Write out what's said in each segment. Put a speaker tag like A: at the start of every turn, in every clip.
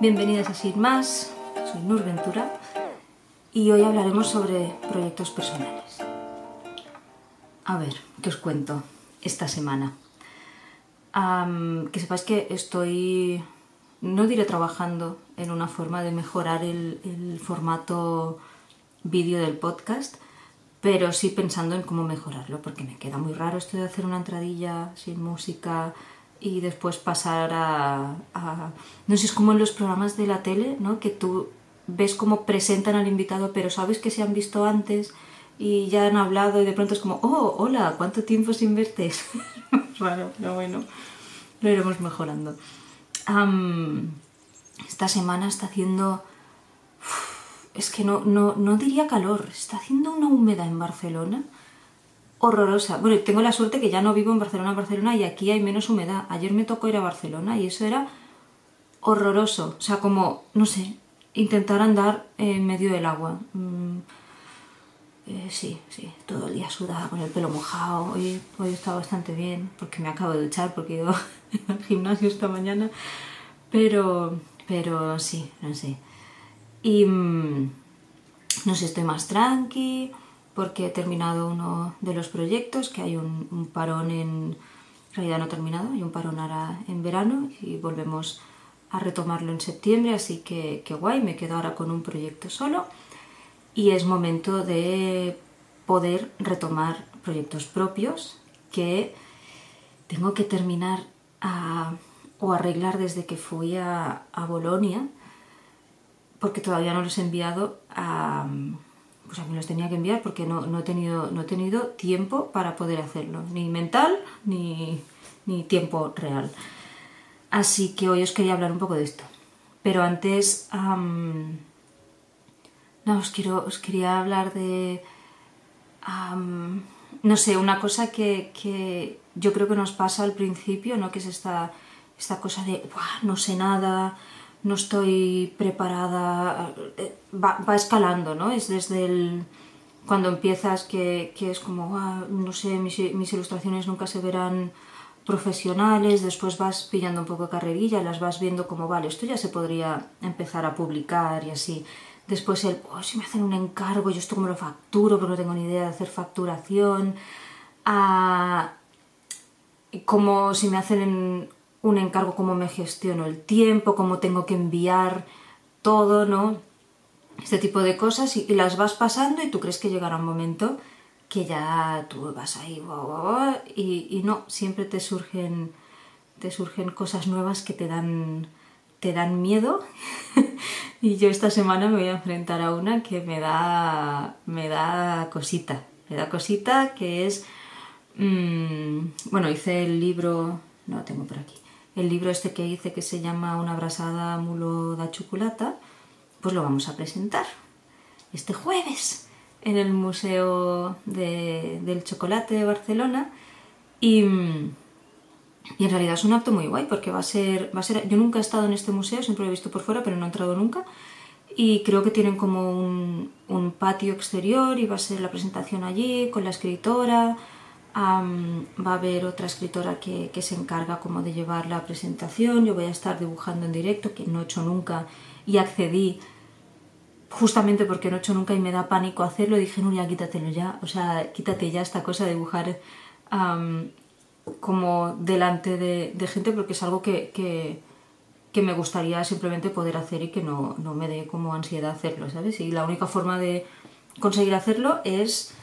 A: Bienvenidas a Sin Más, soy Nur Ventura y hoy hablaremos sobre proyectos personales. A ver, ¿qué os cuento esta semana? Que sepáis que estoy, no diré trabajando en una forma de mejorar el, el formato vídeo del podcast, pero sí pensando en cómo mejorarlo, porque me queda muy raro esto de hacer una entradilla sin música y después pasar a, no sé, es como en los programas de la tele, ¿no? Que tú ves cómo presentan al invitado, pero sabes que se han visto antes y ya han hablado y de pronto es como, oh, hola, ¿cuánto tiempo sin verte? Raro, pero bueno, lo iremos mejorando. Am, esta semana está haciendo es que no, no, no diría calor, está haciendo una humedad en Barcelona horrorosa. Bueno, tengo la suerte que ya no vivo en Barcelona, Barcelona y aquí hay menos humedad. Ayer me tocó ir a Barcelona y eso era horroroso. O sea, como, no sé, intentar andar en medio del agua. Mm, eh, sí, sí, todo el día sudada con el pelo mojado. Hoy, hoy está bastante bien porque me acabo de duchar porque he ido al gimnasio esta mañana. Pero, pero sí, no sé. Y mm, no sé, estoy más tranqui porque he terminado uno de los proyectos, que hay un, parón en, realidad no he terminado, hay un parón ahora en verano y volvemos a retomarlo en septiembre, así que, que guay, me quedo ahora con un proyecto solo y es momento de poder retomar proyectos propios que tengo que terminar o arreglar desde que fui a, a Bolonia porque todavía no los he enviado a pues a mí los tenía que enviar porque no, no he tenido no he tenido tiempo para poder hacerlo. Ni mental ni, ni tiempo real. Así que hoy os quería hablar un poco de esto. Pero antes no os quiero os quería hablar de no sé, una cosa que, que yo creo que nos pasa al principio, ¿no? Que es esta, esta cosa de, "Buah, no sé nada, no estoy preparada, eh, va, va escalando, ¿no? Es desde el, cuando empiezas que, que es como, "Ah, no sé, mis, ilustraciones nunca se verán profesionales, después vas pillando un poco de carrerilla, las vas viendo como, vale, esto ya se podría empezar a publicar y así. Después el, oh, si me hacen un encargo, yo esto cómo lo facturo, porque no tengo ni idea de hacer facturación. A como si me hacen un encargo, cómo me gestiono el tiempo, cómo tengo que enviar todo, ¿no? Este tipo de cosas y, las vas pasando y tú crees que llegará un momento que ya tú vas ahí y, y no, siempre te surgen, te surgen cosas nuevas que te dan, te dan miedo y yo esta semana me voy a enfrentar a una que me da, me da cosita, me da cosita que es Mm, bueno, hice el libro, no lo tengo por aquí, el libro este que hice que se llama Una abrasada mulo da chocolata, pues lo vamos a presentar este jueves en el Museo de- del Chocolate de Barcelona y, y en realidad es un acto muy guay porque va a ser, va a ser, yo nunca he estado en este museo, siempre lo he visto por fuera, pero no he entrado nunca. Y creo que tienen como un patio exterior y va a ser la presentación allí con la escritora. Am, va a haber otra escritora que, se encarga como de llevar la presentación. Yo voy a estar dibujando en directo, que no he hecho nunca, y accedí justamente porque no he hecho nunca y me da pánico hacerlo, dije, Nuria, quítatelo ya, o sea, quítate ya esta cosa de dibujar am, como delante de, de gente porque es algo que, que, que me gustaría simplemente poder hacer y que no, no me dé como ansiedad hacerlo, ¿sabes? Y la única forma de conseguir hacerlo es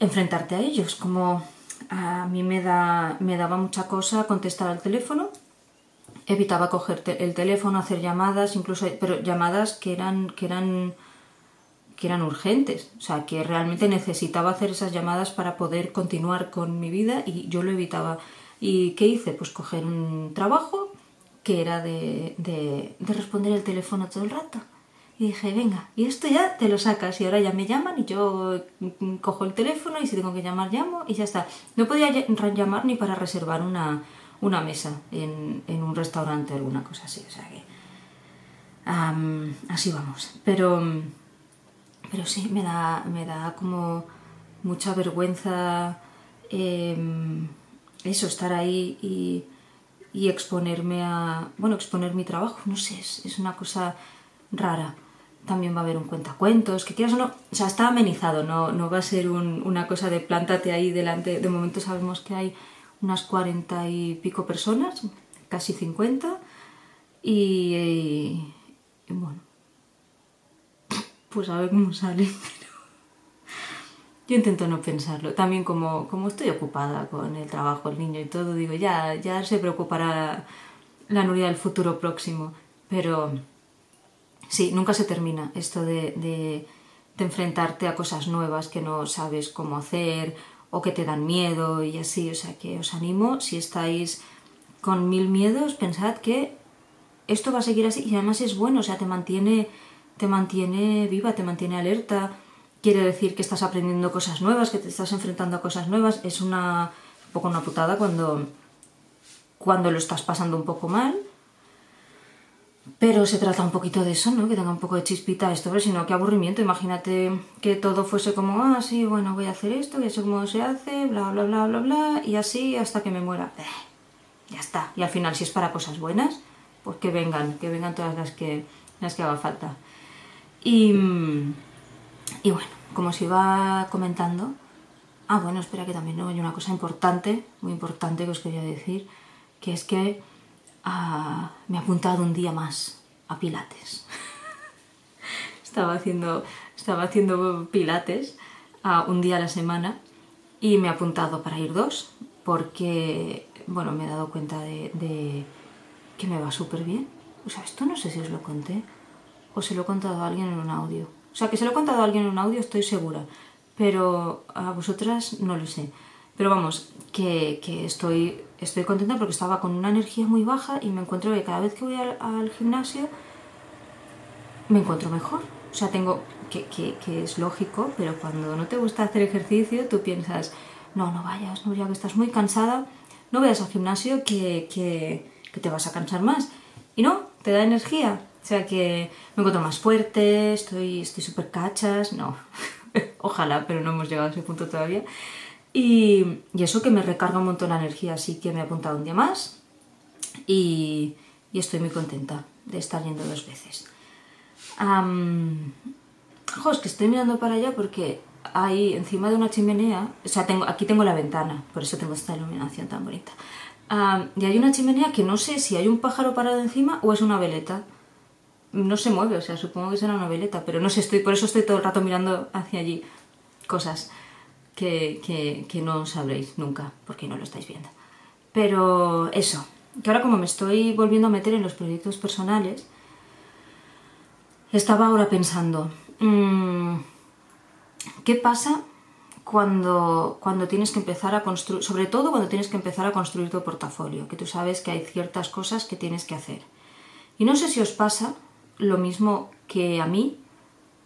A: enfrentarte a ellos, como a mí me, da, me daba mucha cosa contestar al teléfono, evitaba coger el teléfono, hacer llamadas, incluso, pero llamadas que eran, que eran que eran urgentes, o sea, que realmente necesitaba hacer esas llamadas para poder continuar con mi vida y yo lo evitaba. ¿Y qué hice? Pues coger un trabajo que era de, de, de responder el teléfono todo el rato. Y dije, venga, y esto ya te lo sacas y ahora ya me llaman y yo mm, cojo el teléfono y si tengo que llamar llamo y ya está. No podía ll- llamar ni para reservar una, una mesa en, en un restaurante o alguna cosa así, o sea que así vamos. Pero, pero sí, me da, me da como mucha vergüenza em, eso, estar ahí y, y exponerme a, bueno, exponer mi trabajo, no sé, es, una cosa rara. También va a haber un cuentacuentos, que quieras o no, o sea, está amenizado, no, no va a ser una cosa de plántate ahí delante. De momento sabemos que hay unas cuarenta y pico personas, casi cincuenta, y, y bueno, pues a ver cómo sale. Yo intento no pensarlo. También como, como estoy ocupada con el trabajo, el niño y todo, digo, ya, ya se preocupará la Nuria del futuro próximo. Pero sí, nunca se termina esto de, de, enfrentarte a cosas nuevas que no sabes cómo hacer o que te dan miedo y así. O sea que os animo, si estáis con mil miedos, pensad que esto va a seguir así y además es bueno, o sea, te mantiene, te mantiene viva, te mantiene alerta quiere decir que estás aprendiendo cosas nuevas, que te estás enfrentando a cosas nuevas. Es una un poco una putada cuando, cuando lo estás pasando un poco mal. Pero se trata un poquito de eso, ¿no? Que tenga un poco de chispita esto, pero si no, qué aburrimiento. Imagínate que todo fuese como, ah, sí, bueno, voy a hacer esto, ya sé cómo se hace, bla, bla, bla, bla, bla, y así hasta que me muera. Eh, ya está. Y al final, si es para cosas buenas, pues que vengan, que vengan todas las que, las que haga falta. Y, y bueno, como se iba comentando, ah, bueno, espera que también ¿no? hay una cosa importante, muy importante que os quería decir, que es que ah, me he apuntado un día más a Pilates. estaba, haciendo, estaba haciendo Pilates ah, un día a la semana y me he apuntado para ir dos porque, bueno, me he dado cuenta de que me va súper bien. O sea, esto no sé si os lo conté o se lo he contado a alguien en un audio o sea, que se lo he contado a alguien en un audio, estoy segura. Pero a vosotras no lo sé. Pero vamos, que, estoy, estoy contenta porque estaba con una energía muy baja y me encuentro que cada vez que voy al, gimnasio me encuentro mejor. O sea, tengo, que, que, es lógico, pero cuando no te gusta hacer ejercicio, tú piensas, no, no vayas, no, ya que estás muy cansada, no vayas al gimnasio que, que, que te vas a cansar más. Y no, te da energía. O sea que me encuentro más fuerte, estoy súper cachas, no, ojalá, pero no hemos llegado a ese punto todavía. Y, eso que me recarga un montón la energía, así que me he apuntado un día más y, estoy muy contenta de estar yendo dos veces. Um, es que estoy mirando para allá porque hay encima de una chimenea, o sea, tengo, aquí tengo la ventana, por eso tengo esta iluminación tan bonita. y hay una chimenea que no sé si hay un pájaro parado encima o es una veleta no se mueve, o sea, supongo que será una veleta, pero no sé, estoy, por eso estoy todo el rato mirando hacia allí cosas que, que, no sabréis nunca, porque no lo estáis viendo. Pero eso, que ahora como me estoy volviendo a meter en los proyectos personales, estaba ahora pensando, mm, ¿qué pasa cuando, cuando tienes que empezar a construir, sobre todo cuando tienes que empezar a construir tu portafolio, que tú sabes que hay ciertas cosas que tienes que hacer? Y no sé si os pasa, lo mismo que a mí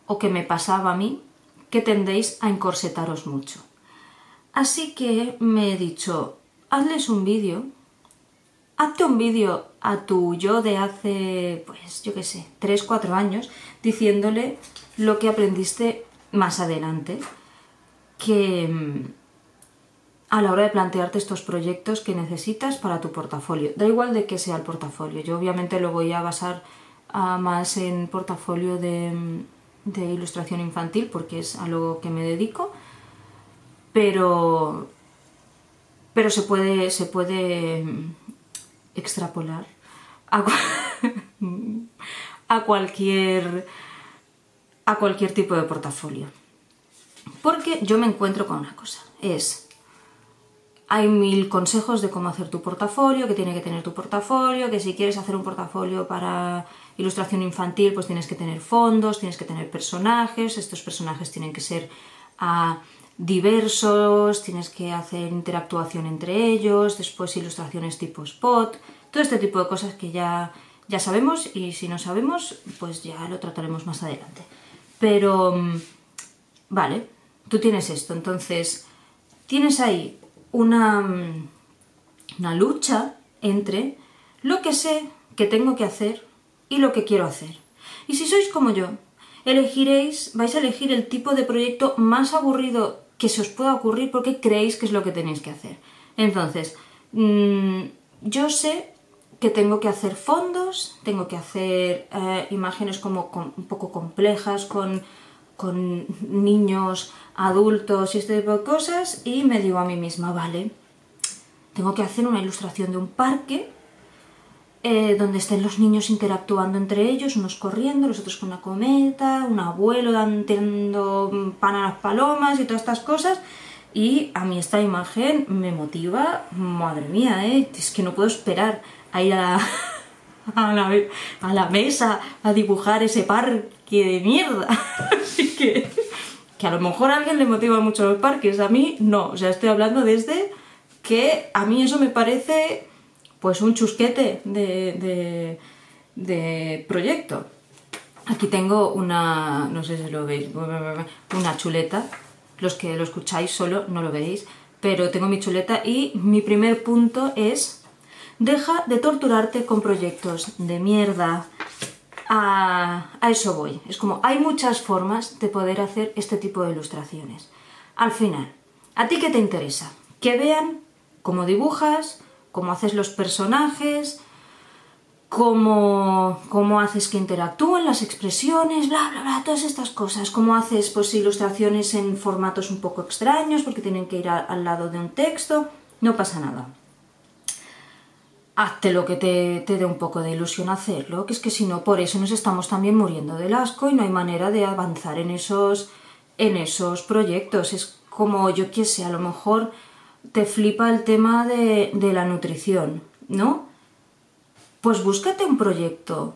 A: o que me pasaba a mí, que tendéis a encorsetaros mucho. Así que me he dicho, hazles un vídeo, hazte un vídeo a tu yo de hace, pues yo qué sé, 3, 4 años, diciéndole lo que aprendiste más adelante, que mm, a la hora de plantearte estos proyectos que necesitas para tu portafolio. Da igual de qué sea el portafolio, yo obviamente lo voy a basar más en portafolio de, ilustración infantil porque es a lo que me dedico, pero, pero se, puede, se puede extrapolar a, a, cualquier, a cualquier tipo de portafolio. Porque yo me encuentro con una cosa, es hay mil consejos de cómo hacer tu portafolio, que tiene que tener tu portafolio, que si quieres hacer un portafolio para ilustración infantil, pues tienes que tener fondos, tienes que tener personajes, estos personajes tienen que ser ah, diversos, tienes que hacer interactuación entre ellos, después ilustraciones tipo spot, todo este tipo de cosas que ya, ya sabemos y si no sabemos, pues ya lo trataremos más adelante. Pero, mm, vale, tú tienes esto, entonces tienes ahí una, una lucha entre lo que sé que tengo que hacer y lo que quiero hacer. Y si sois como yo, elegiréis, vais a elegir el tipo de proyecto más aburrido que se os pueda ocurrir porque creéis que es lo que tenéis que hacer. Entonces, mm, yo sé que tengo que hacer fondos, tengo que hacer eh, imágenes como un poco complejas con, con niños, adultos y este tipo de cosas y me digo a mí misma, vale, tengo que hacer una ilustración de un parque eh, donde estén los niños interactuando entre ellos, unos corriendo, los otros con una cometa, un abuelo dando pan a las palomas y todas estas cosas. Y a mí esta imagen me motiva, madre mía, ¿eh? es que no puedo esperar a ir a, a, la, a la mesa a dibujar ese parque de mierda. Así que, que a lo mejor a alguien le motiva mucho los parques, a mí no. O sea, estoy hablando desde que a mí eso me parece pues un chusquete de, de, proyecto. Aquí tengo una, no sé si lo veis, una chuleta. Los que lo escucháis solo no lo veis, pero tengo mi chuleta y mi primer punto es deja de torturarte con proyectos de mierda. A, a eso voy. Es como hay muchas formas de poder hacer este tipo de ilustraciones. Al final, ¿a ti qué te interesa? Que vean cómo dibujas, cómo haces los personajes, cómo, cómo, haces que interactúen las expresiones, bla, bla, bla, todas estas cosas. Cómo haces pues, ilustraciones en formatos un poco extraños porque tienen que ir al lado de un texto. No pasa nada. Hazte lo que te, te dé un poco de ilusión hacerlo, que es que si no, por eso nos estamos también muriendo del asco y no hay manera de avanzar en esos, en esos proyectos. Es como, yo qué sé, a lo mejor te flipa el tema de, la nutrición, ¿no? Pues búscate un proyecto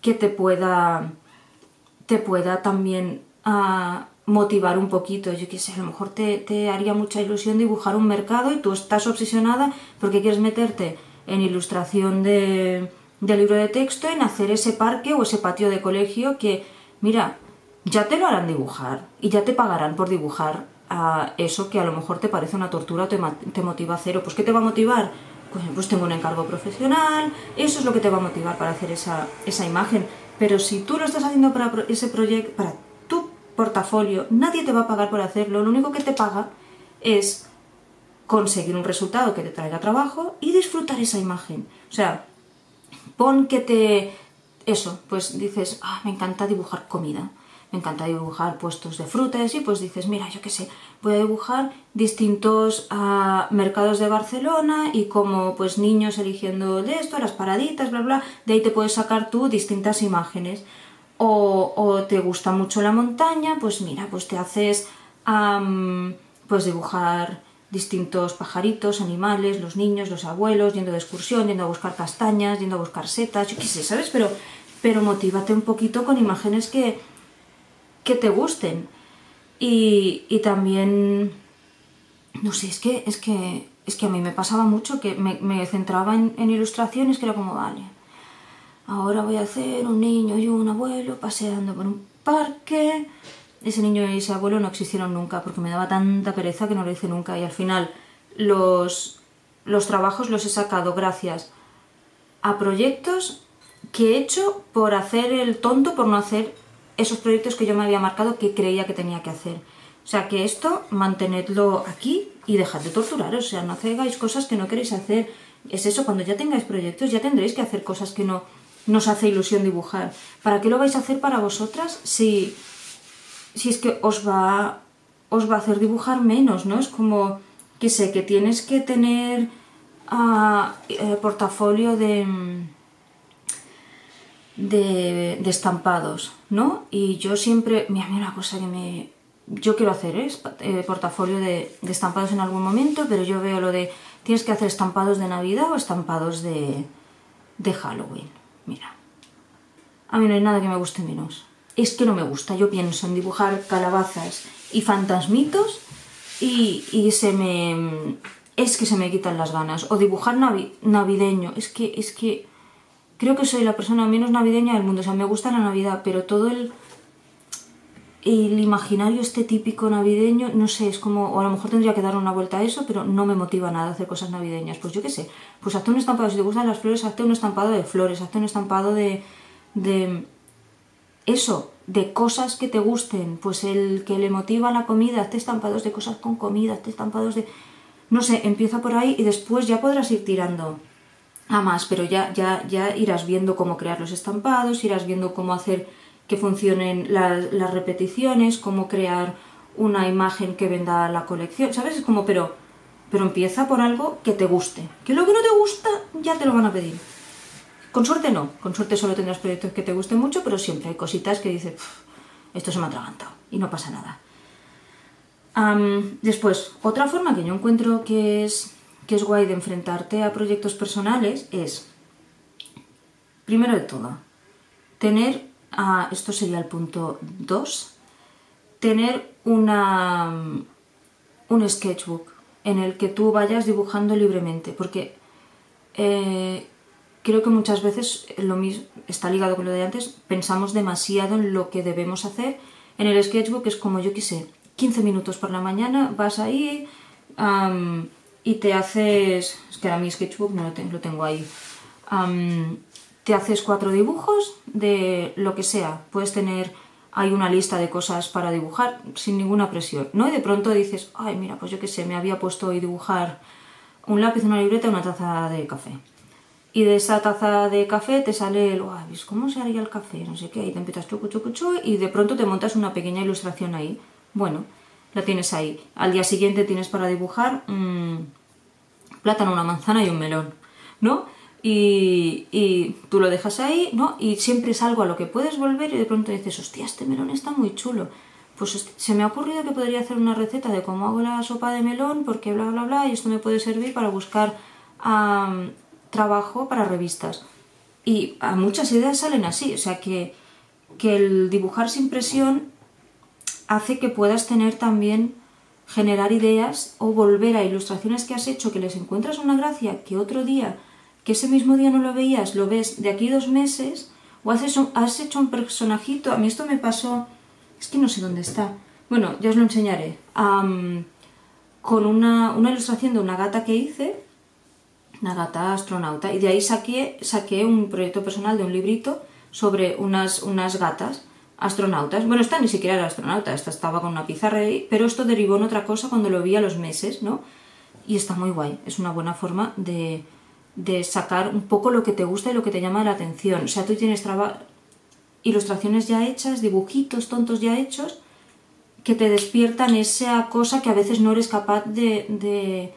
A: que te pueda, te pueda también ah, motivar un poquito. Yo qué sé, a lo mejor te, haría mucha ilusión dibujar un mercado y tú estás obsesionada porque quieres meterte en ilustración de, de libro de texto, en hacer ese parque o ese patio de colegio que, mira, ya te lo harán dibujar y ya te pagarán por dibujar a eso que a lo mejor te parece una tortura te, te motiva a cero. Pues ¿qué te va a motivar? Pues, pues, tengo un encargo profesional, eso es lo que te va a motivar para hacer esa, esa imagen. Pero si tú lo estás haciendo para ese proyecto, para tu portafolio, nadie te va a pagar por hacerlo. Lo único que te paga es conseguir un resultado que te traiga trabajo y disfrutar esa imagen. O sea, pon que te... Eso, pues dices, ah, me encanta dibujar comida me encanta dibujar puestos de frutas y pues dices, mira, yo qué sé, voy a dibujar distintos ah, mercados de Barcelona y como pues niños eligiendo de esto, las paraditas, bla, bla, de ahí te puedes sacar tú distintas imágenes. O, te gusta mucho la montaña, pues mira, pues te haces pues dibujar distintos pajaritos, animales, los niños, los abuelos, yendo de excursión, yendo a buscar castañas, yendo a buscar setas, yo qué sé, ¿sabes? Pero, pero motívate un poquito con imágenes que, que te gusten. Y, también, no sé, es que, es que, es que a mí me pasaba mucho que me, centraba en, ilustraciones que era como, vale, ahora voy a hacer un niño y un abuelo paseando por un parque. Ese niño y ese abuelo no existieron nunca porque me daba tanta pereza que no lo hice nunca y al final los, los trabajos los he sacado gracias a proyectos que he hecho por hacer el tonto, por no hacer esos proyectos que yo me había marcado que creía que tenía que hacer. O sea que esto, mantenedlo aquí y dejad de torturar. O sea, no hagáis cosas que no queréis hacer. Es eso, cuando ya tengáis proyectos ya tendréis que hacer cosas que no nos hace ilusión dibujar. ¿Para qué lo vais a hacer para vosotras si, si es que os va, os va a hacer dibujar menos, ¿no? Es como, que sé, que tienes que tener eh, portafolio de de, estampados, ¿no? Y yo siempre, mira, mira una cosa que me... Yo quiero hacer es eh, portafolio de, estampados en algún momento, pero yo veo lo de tienes que hacer estampados de Navidad o estampados de, de Halloween. Mira, a mí no hay nada que me guste menos. Es que no me gusta. Yo pienso en dibujar calabazas y fantasmitos y, y se me... Es que se me quitan las ganas. O dibujar navideño. Es que, es que creo que soy la persona menos navideña del mundo. O sea, me gusta la Navidad, pero todo el, el imaginario este típico navideño, no sé, es como, o a lo mejor tendría que dar una vuelta a eso, pero no me motiva nada hacer cosas navideñas. Pues yo qué sé, pues hazte un estampado, si te gustan las flores, hazte un estampado de flores, hazte un estampado de, de eso, de cosas que te gusten, pues el que le motiva la comida, hazte estampados de cosas con comida, hazte estampados de... No sé, empieza por ahí y después ya podrás ir tirando a más, pero ya, ya, ya irás viendo cómo crear los estampados, irás viendo cómo hacer que funcionen las, las repeticiones, cómo crear una imagen que venda la colección, ¿sabes? Es como, pero, pero empieza por algo que te guste. Que lo que no te gusta ya te lo van a pedir. Con suerte no, con suerte solo tendrás proyectos que te gusten mucho, pero siempre hay cositas que dices, esto se me ha atragantado y no pasa nada. después, otra forma que yo encuentro que es, que es guay de enfrentarte a proyectos personales es, primero de todo, tener, esto sería el punto 2, tener una, un sketchbook en el que tú vayas dibujando libremente, porque eh, creo que muchas veces lo mismo está ligado con lo de antes, pensamos demasiado en lo que debemos hacer. En el sketchbook es como yo qué sé, 15 minutos por la mañana, vas ahí y te haces, es que ahora mi sketchbook no lo, tengo, ahí, te haces cuatro dibujos de lo que sea, puedes tener hay una lista de cosas para dibujar sin ninguna presión, ¿no? Y de pronto dices, ay, mira, pues yo qué sé, me había puesto hoy dibujar un lápiz, una libreta, una taza de café y de esa taza de café te sale el, ¿cómo se haría el café? No sé qué, y te empiezas chucu, chucu, chucu, y de pronto te montas una pequeña ilustración ahí. Bueno, la tienes ahí. Al día siguiente tienes para dibujar mmm, plátano, una manzana y un melón, ¿no? Y, y, tú lo dejas ahí, ¿no? Y siempre es algo a lo que puedes volver y de pronto dices, hostia, este melón está muy chulo. Pues se me ha ocurrido que podría hacer una receta de cómo hago la sopa de melón, porque bla, bla, bla, y esto me puede servir para buscar trabajo para revistas. Y a muchas ideas salen así, o sea que, que el dibujar sin presión hace que puedas tener también generar ideas o volver a ilustraciones que has hecho que les encuentras una gracia que otro día, que ese mismo día no lo veías, lo ves de aquí dos meses o haces has hecho un personajito. A mí esto me pasó, es que no sé dónde está. Bueno, ya os lo enseñaré. con una, una ilustración de una gata que hice una gata astronauta. Y de ahí saqué, saqué un proyecto personal de un librito sobre unas, unas gatas astronautas. Bueno, esta ni siquiera era astronauta, esta estaba con una pizarra ahí, pero esto derivó en otra cosa cuando lo vi a los meses, ¿no? Y está muy guay, es una buena forma de, de sacar un poco lo que te gusta y lo que te llama la atención. O sea, tú tienes ilustraciones ya hechas, dibujitos tontos ya hechos, que te despiertan esa cosa que a veces no eres capaz de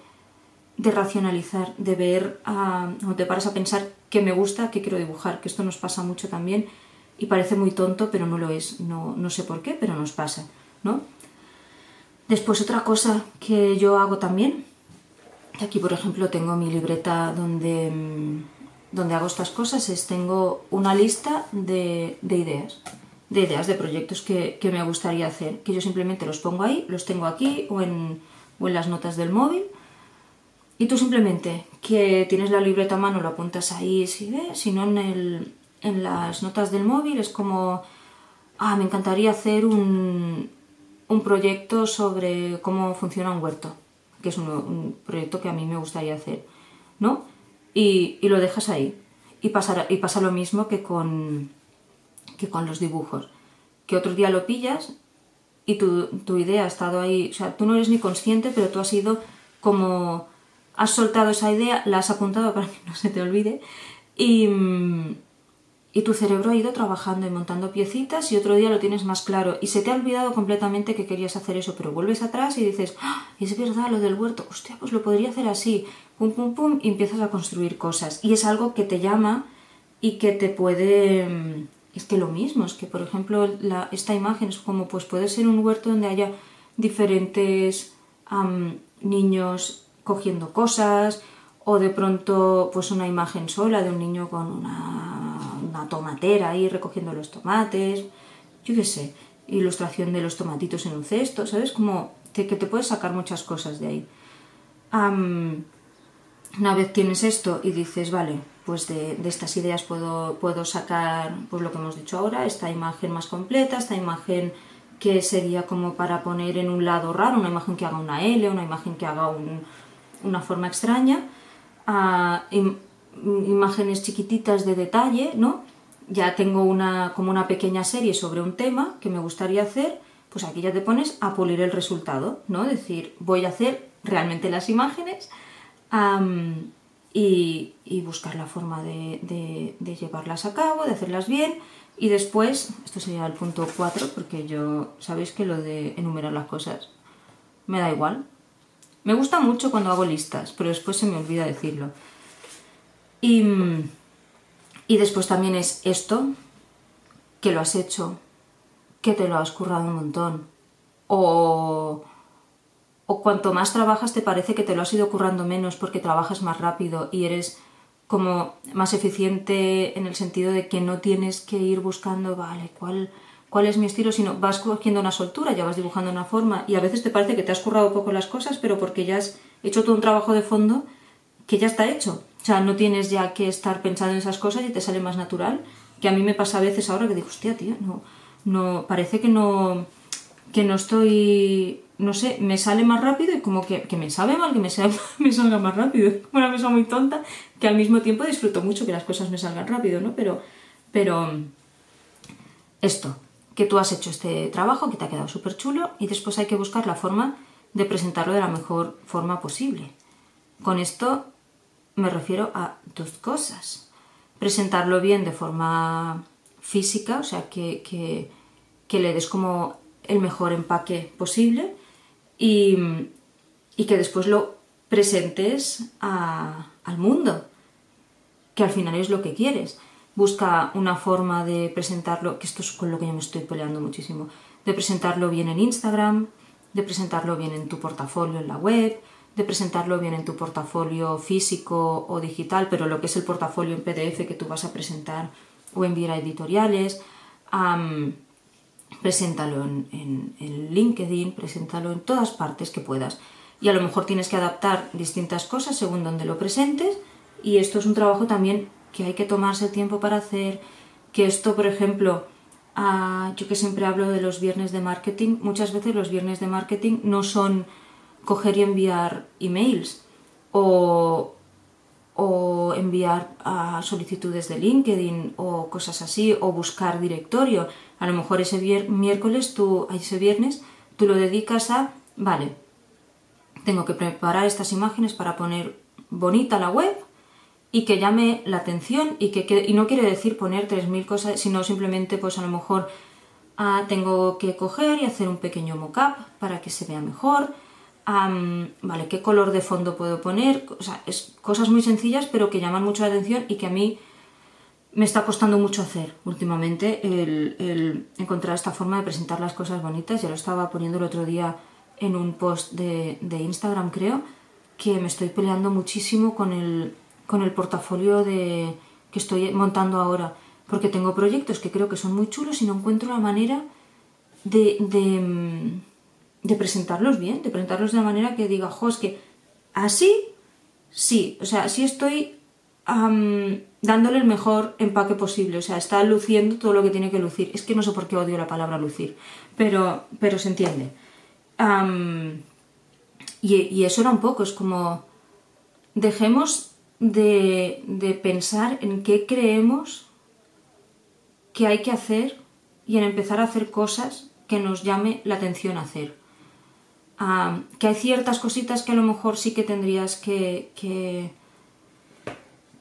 A: de racionalizar, de ver, o te paras a pensar qué me gusta, qué quiero dibujar, que esto nos pasa mucho también y parece muy tonto, pero no lo es, no, no sé por qué, pero nos pasa, ¿no? Después otra cosa que yo hago también, aquí por ejemplo tengo mi libreta donde, donde hago estas cosas, es tengo una lista de, de ideas, de ideas, de proyectos que, que, me gustaría hacer, que yo simplemente los pongo ahí, los tengo aquí o en, o en las notas del móvil y tú simplemente que tienes la libreta a mano lo apuntas ahí si si no en, el, en las notas del móvil es como, ah, me encantaría hacer un, un proyecto sobre cómo funciona un huerto, que es un, proyecto que a mí me gustaría hacer, ¿no? Y, y lo dejas ahí. Y, pasará, y pasa lo mismo que con, que con los dibujos, que otro día lo pillas y tu, tu idea ha estado ahí, o sea, tú no eres ni consciente, pero tú has ido como has soltado esa idea, la has apuntado para que no se te olvide y, y, tu cerebro ha ido trabajando y montando piecitas y otro día lo tienes más claro. Y se te ha olvidado completamente que querías hacer eso, pero vuelves atrás y dices, ¡Ah! es verdad lo del huerto, hostia, pues lo podría hacer así, pum, pum, pum, y empiezas a construir cosas. Y es algo que te llama y que te puede... Es que lo mismo, es que por ejemplo la, esta imagen es como pues puede ser un huerto donde haya diferentes niños cogiendo cosas o de pronto pues una imagen sola de un niño con una, tomatera ahí recogiendo los tomates, yo qué sé, ilustración de los tomatitos en un cesto, ¿sabes? Como que te puedes sacar muchas cosas de ahí. una vez tienes esto y dices, vale, pues de, estas ideas puedo, puedo sacar pues lo que hemos dicho ahora, esta imagen más completa, esta imagen que sería como para poner en un lado raro, una imagen que haga una L, una imagen que haga un, una forma extraña, a imágenes chiquititas de detalle, ¿no? Ya tengo una, como una pequeña serie sobre un tema que me gustaría hacer, pues aquí ya te pones a pulir el resultado, ¿no? Es decir, voy a hacer realmente las imágenes y, buscar la forma de, llevarlas a cabo, de hacerlas bien. Y después, esto sería el punto 4, porque yo, sabéis que lo de enumerar las cosas me da igual. Me gusta mucho cuando hago listas, pero después se me olvida decirlo. Y, y después también es esto, que lo has hecho, que te lo has currado un montón. O, o cuanto más trabajas te parece que te lo has ido currando menos porque trabajas más rápido y eres como más eficiente en el sentido de que no tienes que ir buscando, vale, cuál, cuál es mi estilo, sino vas cogiendo una soltura, ya vas dibujando una forma y a veces te parece que te has currado poco las cosas, pero porque ya has hecho todo un trabajo de fondo que ya está hecho. O sea, no tienes ya que estar pensando en esas cosas y te sale más natural. Que a mí me pasa a veces ahora que digo, hostia, tío, no, no, parece que no, que no estoy, no sé, me sale más rápido y como que, me sabe mal que me, me salga más rápido. Una cosa muy tonta, que al mismo tiempo disfruto mucho que las cosas me salgan rápido, ¿no? Pero, pero esto, que tú has hecho este trabajo, que te ha quedado súper chulo y después hay que buscar la forma de presentarlo de la mejor forma posible. Con esto me refiero a dos cosas. Presentarlo bien de forma física, o sea, que, que, le des como el mejor empaque posible y, y que después lo presentes al mundo, que al final es lo que quieres. Busca una forma de presentarlo, que esto es con lo que yo me estoy peleando muchísimo, de presentarlo bien en Instagram, de presentarlo bien en tu portafolio en la web, de presentarlo bien en tu portafolio físico o digital, pero lo que es el portafolio en PDF que tú vas a presentar o enviar a editoriales, preséntalo en, LinkedIn, preséntalo en todas partes que puedas. Y a lo mejor tienes que adaptar distintas cosas según donde lo presentes y esto es un trabajo también que hay que tomarse el tiempo para hacer, que esto, por ejemplo, ah, yo que siempre hablo de los viernes de marketing, muchas veces los viernes de marketing no son coger y enviar emails o, o enviar a solicitudes de LinkedIn o cosas así o buscar directorio. A lo mejor ese miércoles tú, ese viernes, tú lo dedicas a, vale, tengo que preparar estas imágenes para poner bonita la web y que llame la atención y que, y no quiere decir poner 3.000 cosas, sino simplemente pues a lo mejor ah, tengo que coger y hacer un pequeño mock-up para que se vea mejor, vale, ¿qué color de fondo puedo poner? O sea, es cosas muy sencillas pero que llaman mucho la atención y que a mí me está costando mucho hacer últimamente el, encontrar esta forma de presentar las cosas bonitas. Ya lo estaba poniendo el otro día en un post de, Instagram, creo, que me estoy peleando muchísimo con el, con el portafolio de, que estoy montando ahora, porque tengo proyectos que creo que son muy chulos y no encuentro la manera de de presentarlos bien, de presentarlos de una manera que diga, jo, es que así, sí, o sea, así estoy dándole el mejor empaque posible, o sea, está luciendo todo lo que tiene que lucir. Es que no sé por qué odio la palabra lucir, pero, pero se entiende. y, eso era un poco, es como, dejemos de, de pensar en qué creemos que hay que hacer y en empezar a hacer cosas que nos llame la atención hacer que hay ciertas cositas que a lo mejor sí que tendrías que, que,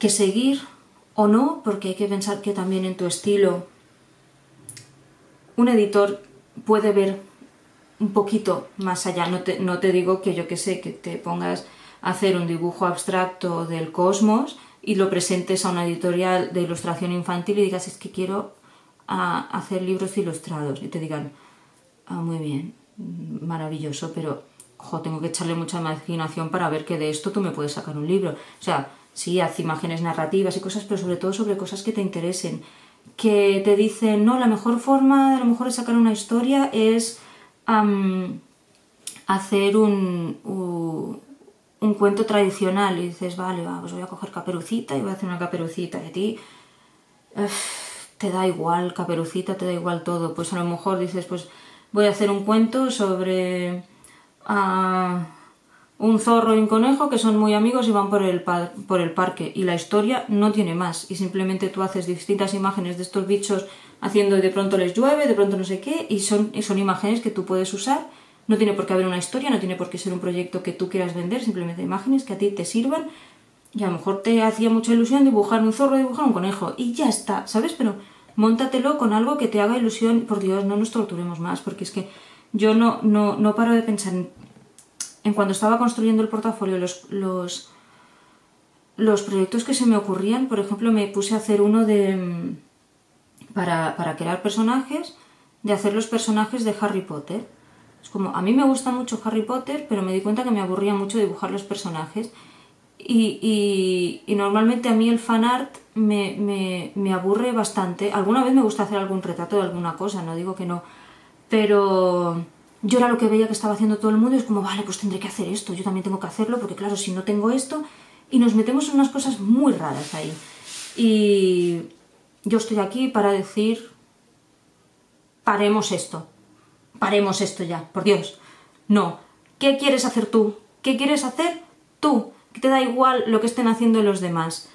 A: seguir o no, porque hay que pensar que también en tu estilo un editor puede ver un poquito más allá. No te, no te digo que yo que sé, que te pongas hacer un dibujo abstracto del cosmos y lo presentes a una editorial de ilustración infantil y digas es que quiero hacer libros ilustrados y te digan, ah, muy bien, maravilloso, pero ojo, tengo que echarle mucha imaginación para ver que de esto tú me puedes sacar un libro. O sea, sí, haz imágenes narrativas y cosas, pero sobre todo sobre cosas que te interesen. Que te dicen, no, la mejor forma de a lo mejor de sacar una historia es hacer un, un, cuento tradicional. Y dices, vale, pues voy a coger caperucita y voy a hacer una caperucita. Y a ti te da igual caperucita, te da igual todo. Pues a lo mejor dices, pues voy a hacer un cuento sobre ah, un zorro y un conejo que son muy amigos y van por el, por el parque y la historia no tiene más y simplemente tú haces distintas imágenes de estos bichos haciendo de pronto les llueve, de pronto no sé qué y son, y son imágenes que tú puedes usar. No tiene por qué haber una historia, no tiene por qué ser un proyecto que tú quieras vender, simplemente imágenes que a ti te sirvan y a lo mejor te hacía mucha ilusión dibujar un zorro, dibujar un conejo y ya está, ¿sabes? Pero móntatelo con algo que te haga ilusión, por Dios, no nos torturemos más, porque es que yo no, no, no paro de pensar en, en, cuando estaba construyendo el portafolio, los, los, los proyectos que se me ocurrían, por ejemplo, me puse a hacer uno de para, para crear personajes, de hacer los personajes de Harry Potter. Es como, a mí me gusta mucho Harry Potter, pero me di cuenta que me aburría mucho dibujar los personajes. Y, normalmente a mí el fan art me, me, me, aburre bastante. Alguna vez me gusta hacer algún retrato de alguna cosa, no digo que no. Pero yo era lo que veía que estaba haciendo todo el mundo y es como, vale, pues tendré que hacer esto, yo también tengo que hacerlo, porque claro, si no tengo esto, y nos metemos en unas cosas muy raras ahí. Y yo estoy aquí para decir, paremos esto, paremos esto ya, por Dios. No, ¿qué quieres hacer tú? ¿Qué quieres hacer tú? Que te da igual lo que estén haciendo los demás.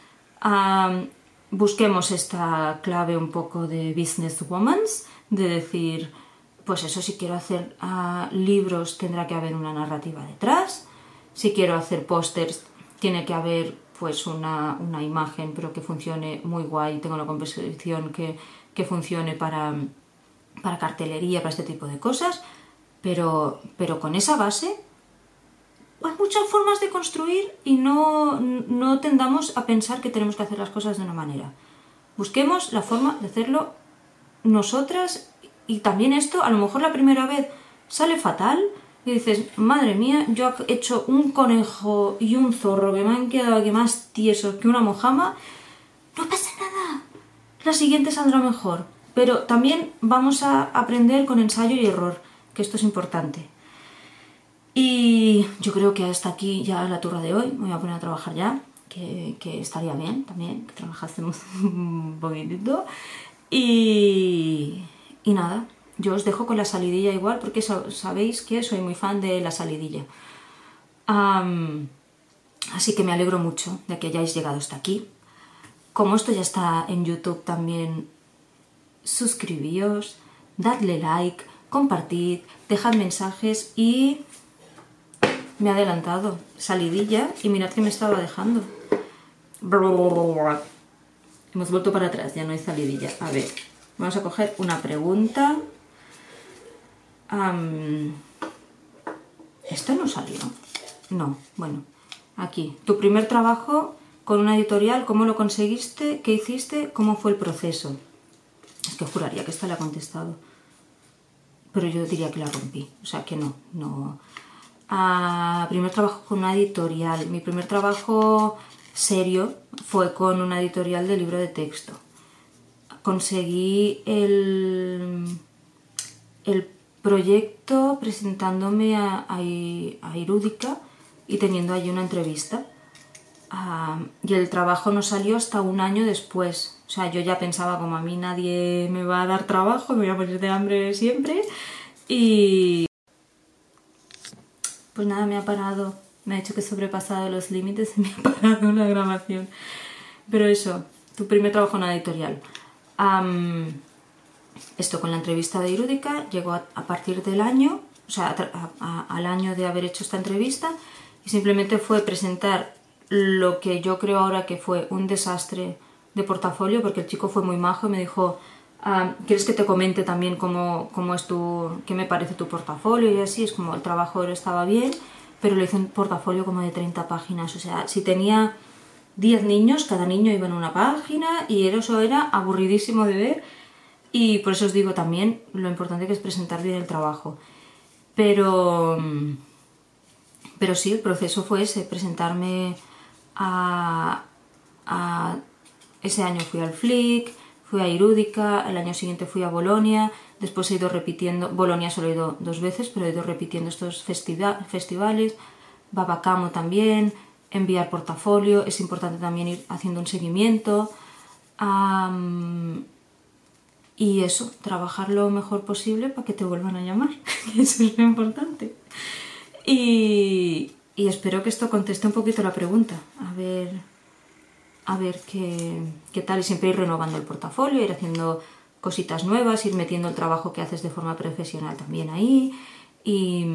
A: busquemos esta clave un poco de businesswoman, de decir, pues eso, si quiero hacer ah, libros tendrá que haber una narrativa detrás, si quiero hacer pósters tiene que haber pues una, imagen pero que funcione muy guay, tengo una composición que, que funcione para, para cartelería, para este tipo de cosas, pero, pero con esa base hay muchas formas de construir y no, no tendamos a pensar que tenemos que hacer las cosas de una manera. Busquemos la forma de hacerlo nosotras y también esto, a lo mejor la primera vez sale fatal y dices, madre mía, yo he hecho un conejo y un zorro que me han quedado aquí más tiesos que una mojama, no pasa nada. La siguiente saldrá mejor. Pero también vamos a aprender con ensayo y error, que esto es importante. Y yo creo que hasta aquí ya la turra de hoy. Me voy a poner a trabajar ya, que, estaría bien también, que trabajásemos un poquitito. Y, y nada, yo os dejo con la salidilla igual, porque sabéis que soy muy fan de la salidilla. así que me alegro mucho de que hayáis llegado hasta aquí. Como esto ya está en YouTube también suscribíos, dadle like, compartid, dejad mensajes y me ha adelantado. Salidilla y mirad que me estaba dejando. Hemos vuelto para atrás, ya no hay salidilla. A ver, vamos a coger una pregunta. ¿Esto no salió? No, bueno. Aquí, tu primer trabajo con una editorial, ¿cómo lo conseguiste? ¿Qué hiciste? ¿Cómo fue el proceso? Es que juraría que esta la ha contestado. Pero yo diría que la rompí. O sea, que no, no. Ah, primer trabajo con una editorial. Mi primer trabajo serio fue con una editorial de libro de texto. Conseguí el, el proyecto presentándome a, a, Irúdica y teniendo allí una entrevista. Ah, y el trabajo no salió hasta un año después. O sea, yo ya pensaba como a mí nadie me va a dar trabajo, me voy a poner de hambre siempre. Y pues nada, me ha parado. Me ha dicho que he sobrepasado los límites y me ha parado la grabación. Pero eso, tu primer trabajo en una editorial. esto con la entrevista de Irúdica llegó a, partir del año, o sea, al año de haber hecho esta entrevista y simplemente fue presentar lo que yo creo ahora que fue un desastre de portafolio, porque el chico fue muy majo y me dijo, ah, ¿quieres que te comente también cómo, cómo es tu, qué me parece tu portafolio? Y así, es como el trabajo estaba bien, pero le hice un portafolio como de 30 páginas, o sea, si tenía 10 niños, cada niño iba en una página y eso era aburridísimo de ver y por eso os digo también lo importante que es presentar bien el trabajo. Pero, pero sí, el proceso fue ese, presentarme ese año fui al Flick, fui a Irúdica, el año siguiente fui a Bolonia, después he ido repitiendo, Bolonia solo he ido dos veces, pero he ido repitiendo estos festivales, Babacamo también, enviar portafolio, es importante también ir haciendo un seguimiento. y eso, trabajar lo mejor posible para que te vuelvan a llamar, eso es lo importante. Y, y espero que esto conteste un poquito la pregunta. A ver, a ver qué, qué tal. Y siempre ir renovando el portafolio, ir haciendo cositas nuevas, ir metiendo el trabajo que haces de forma profesional también ahí. Y,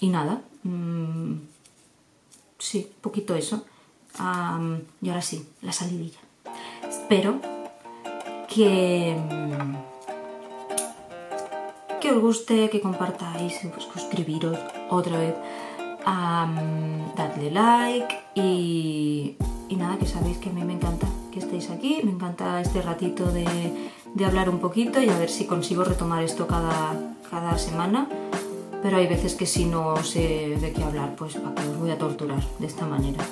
A: y nada. Mm, sí, poquito eso. y ahora sí, la salidilla. Espero que, que os guste, que compartáis, suscribiros otra vez, dadle like y, y nada, que sabéis que a mí me encanta que estéis aquí, me encanta este ratito de, de hablar un poquito y a ver si consigo retomar esto cada, cada semana. Pero hay veces que si no sé de qué hablar, pues para os voy a torturar de esta manera.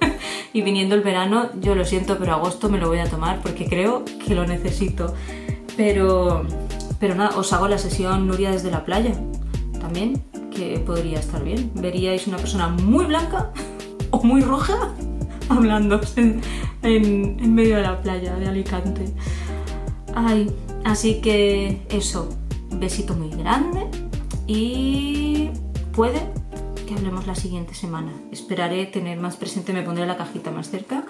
A: y viniendo el verano, yo lo siento, pero agosto me lo voy a tomar porque creo que lo necesito. Pero, pero nada, os hago la sesión Nuria desde la playa también, podría estar bien. Veríais una persona muy blanca o muy roja hablando en, en medio de la playa de Alicante. Ay, así que eso, besito muy grande y puede que hablemos la siguiente semana. Esperaré tener más presente, me pondré la cajita más cerca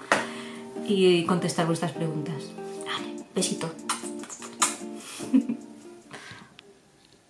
A: y contestar vuestras preguntas. Vale, besito.